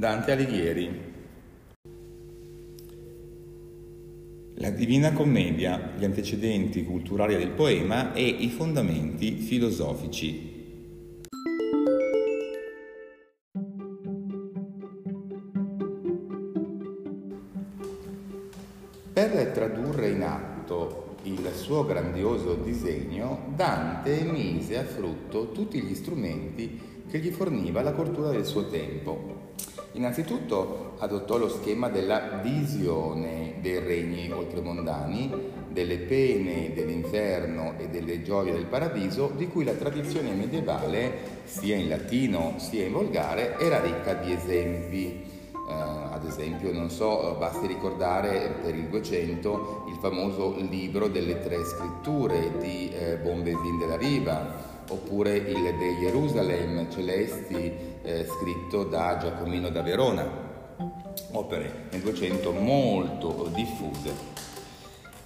Dante Alighieri. La Divina Commedia, gli antecedenti culturali del poema e i fondamenti filosofici. Per tradurre in atto il suo grandioso disegno, Dante mise a frutto tutti gli strumenti che gli forniva la cultura del suo tempo Innanzitutto adottò lo schema della visione dei regni oltremondani, delle pene dell'inferno e delle gioie del paradiso, di cui la tradizione medievale, sia in latino sia in volgare, era ricca di esempi. Uh, ad esempio, non so, basti ricordare per il 200 il famoso libro delle tre scritture di eh, Bonvesin della Riva, oppure il De Jerusalem Celesti eh, scritto da Giacomino da Verona, opere nel 200 molto diffuse.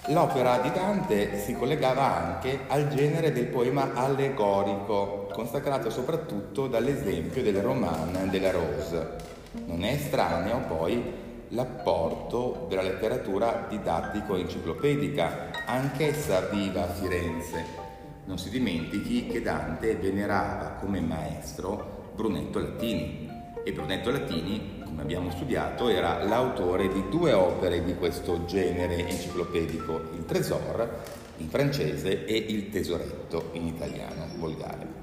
L'opera di Dante si collegava anche al genere del poema allegorico, consacrato soprattutto dall'esempio del roman della Rose. Non è estraneo poi l'apporto della letteratura didattico-enciclopedica, anch'essa viva a Firenze, non si dimentichi che Dante venerava come maestro Brunetto Latini e Brunetto Latini, come abbiamo studiato, era l'autore di due opere di questo genere enciclopedico, il Tresor in francese e il Tesoretto in italiano volgare.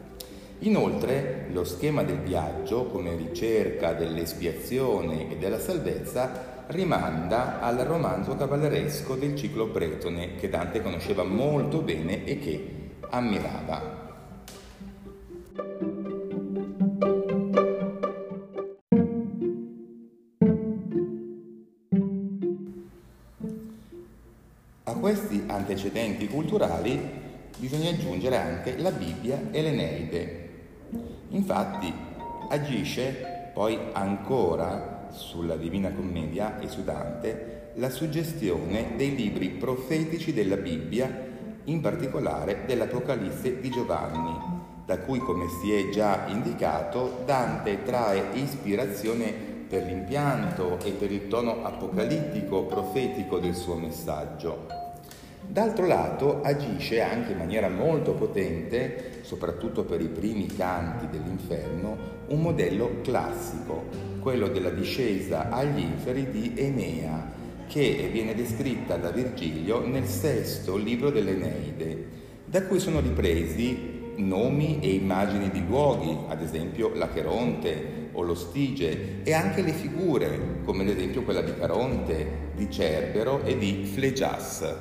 Inoltre, lo schema del viaggio, come ricerca dell'espiazione e della salvezza, rimanda al romanzo cavalleresco del ciclo bretone che Dante conosceva molto bene e che ammirava. A questi antecedenti culturali bisogna aggiungere anche la Bibbia e l'Eneide. Infatti agisce poi ancora sulla Divina Commedia e su Dante la suggestione dei libri profetici della Bibbia in particolare dell'Apocalisse di Giovanni, da cui, come si è già indicato, Dante trae ispirazione per l'impianto e per il tono apocalittico profetico del suo messaggio. D'altro lato agisce anche in maniera molto potente, soprattutto per i primi canti dell'inferno, un modello classico, quello della discesa agli inferi di Enea, che viene descritta da Virgilio nel sesto libro dell'Eneide, da cui sono ripresi nomi e immagini di luoghi, ad esempio l'Acheronte o lo Stige, e anche le figure, come ad esempio quella di Caronte, di Cerbero e di Flegias.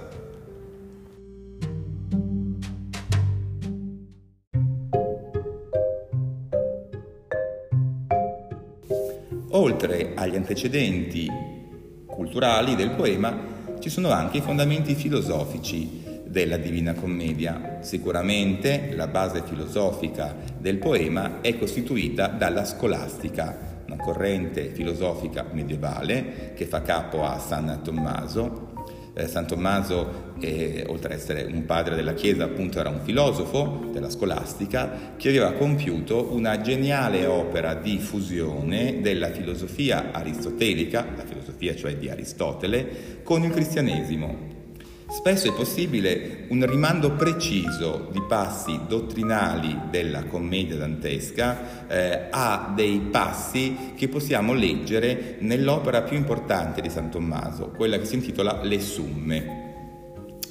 Oltre agli antecedenti culturali del poema ci sono anche i fondamenti filosofici della Divina Commedia. Sicuramente la base filosofica del poema è costituita dalla scolastica, una corrente filosofica medievale che fa capo a San Tommaso eh, San Tommaso, eh, oltre ad essere un padre della Chiesa, appunto era un filosofo della scolastica che aveva compiuto una geniale opera di fusione della filosofia aristotelica, la filosofia cioè di Aristotele, con il cristianesimo. Spesso è possibile un rimando preciso di passi dottrinali della commedia dantesca eh, a dei passi che possiamo leggere nell'opera più importante di San Tommaso, quella che si intitola Le Summe.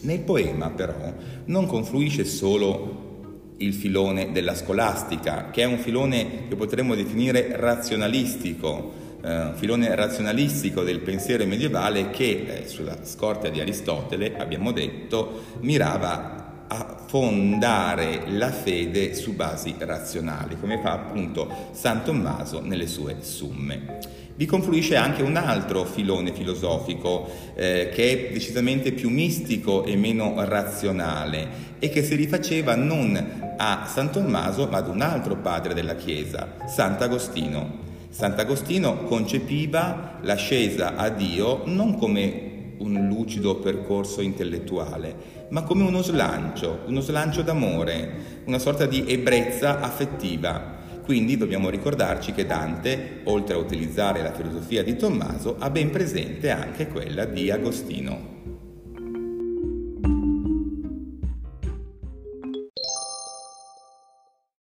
Nel poema però non confluisce solo il filone della scolastica, che è un filone che potremmo definire razionalistico, un filone razionalistico del pensiero medievale che, eh, sulla scorta di Aristotele, abbiamo detto, mirava a fondare la fede su basi razionali, come fa appunto San Tommaso nelle sue Summe. Vi confluisce anche un altro filone filosofico eh, che è decisamente più mistico e meno razionale e che si rifaceva non a San Tommaso ma ad un altro padre della Chiesa, Sant'Agostino. Sant'Agostino concepiva l'ascesa a Dio non come un lucido percorso intellettuale, ma come uno slancio, uno slancio d'amore, una sorta di ebbrezza affettiva. Quindi dobbiamo ricordarci che Dante, oltre a utilizzare la filosofia di Tommaso, ha ben presente anche quella di Agostino.